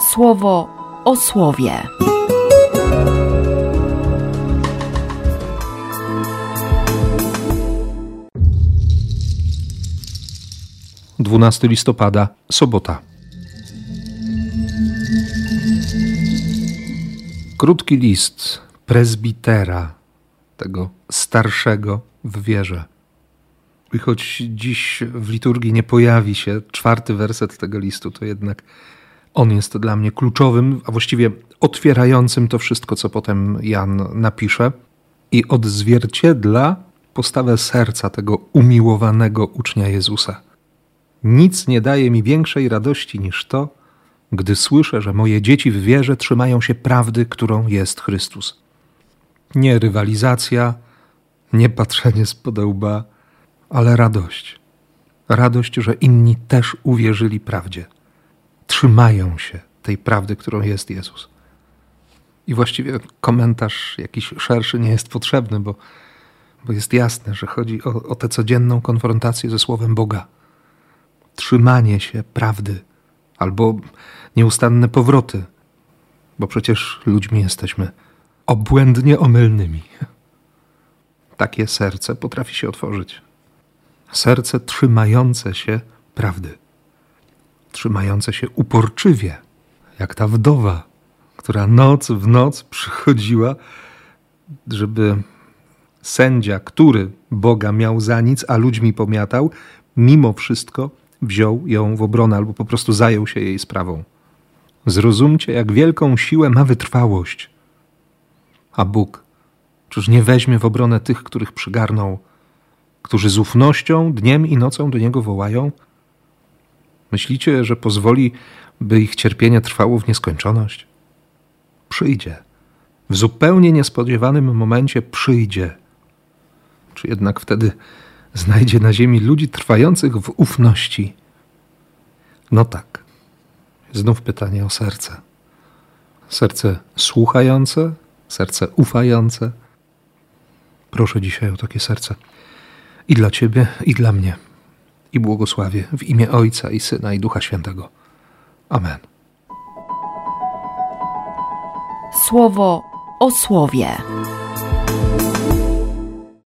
słowo o słowie. 12 listopada, sobota. Krótki list prezbitera, tego starszego w wierze. I choć dziś w liturgii nie pojawi się czwarty werset tego listu, to jednak on jest dla mnie kluczowym, a właściwie otwierającym to wszystko, co potem Jan napisze i odzwierciedla postawę serca tego umiłowanego ucznia Jezusa. Nic nie daje mi większej radości niż to, gdy słyszę, że moje dzieci w wierze trzymają się prawdy, którą jest Chrystus. Nie rywalizacja, nie patrzenie z podełba, ale radość. Radość, że inni też uwierzyli prawdzie. Trzymają się tej prawdy, którą jest Jezus. I właściwie komentarz jakiś szerszy nie jest potrzebny, bo, bo jest jasne, że chodzi o, o tę codzienną konfrontację ze Słowem Boga trzymanie się prawdy albo nieustanne powroty, bo przecież ludźmi jesteśmy obłędnie omylnymi. Takie serce potrafi się otworzyć. Serce trzymające się prawdy, trzymające się uporczywie, jak ta wdowa, która noc w noc przychodziła, żeby sędzia, który Boga miał za nic, a ludźmi pomiatał, mimo wszystko wziął ją w obronę albo po prostu zajął się jej sprawą. Zrozumcie, jak wielką siłę ma wytrwałość. A Bóg, czyż nie weźmie w obronę tych, których przygarnął, którzy z ufnością dniem i nocą do Niego wołają? Myślicie, że pozwoli, by ich cierpienie trwało w nieskończoność? Przyjdzie. W zupełnie niespodziewanym momencie przyjdzie. Czy jednak wtedy znajdzie na ziemi ludzi trwających w ufności. No tak. Znów pytanie o serce. Serce słuchające, serce ufające. Proszę dzisiaj o takie serce. I dla Ciebie, i dla mnie. I błogosławię w imię Ojca i Syna i Ducha Świętego. Amen. Słowo o słowie.